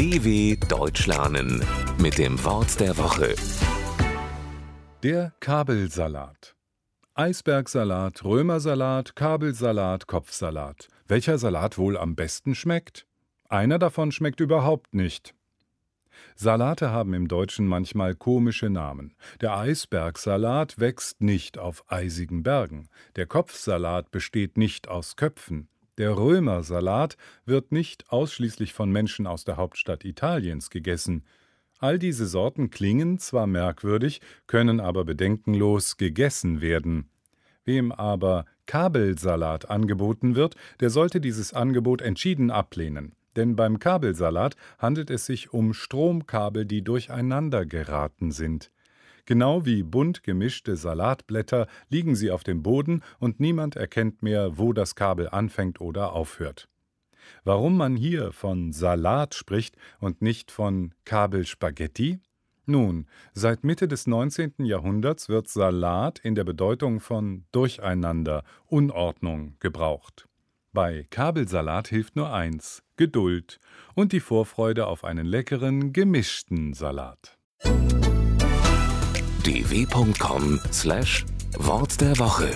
DW Deutsch lernen mit dem Wort der Woche. Der Kabelsalat. Eisbergsalat, Römersalat, Kabelsalat, Kopfsalat. Welcher Salat wohl am besten schmeckt? Einer davon schmeckt überhaupt nicht. Salate haben im Deutschen manchmal komische Namen. Der Eisbergsalat wächst nicht auf eisigen Bergen. Der Kopfsalat besteht nicht aus Köpfen. Der Römersalat wird nicht ausschließlich von Menschen aus der Hauptstadt Italiens gegessen. All diese Sorten klingen zwar merkwürdig, können aber bedenkenlos gegessen werden. Wem aber Kabelsalat angeboten wird, der sollte dieses Angebot entschieden ablehnen. Denn beim Kabelsalat handelt es sich um Stromkabel, die durcheinander geraten sind. Genau wie bunt gemischte Salatblätter liegen sie auf dem Boden und niemand erkennt mehr, wo das Kabel anfängt oder aufhört. Warum man hier von Salat spricht und nicht von Kabelspaghetti? Nun, seit Mitte des 19. Jahrhunderts wird Salat in der Bedeutung von Durcheinander, Unordnung gebraucht. Bei Kabelsalat hilft nur eins: Geduld und die Vorfreude auf einen leckeren, gemischten Salat. dw.com/wort der Woche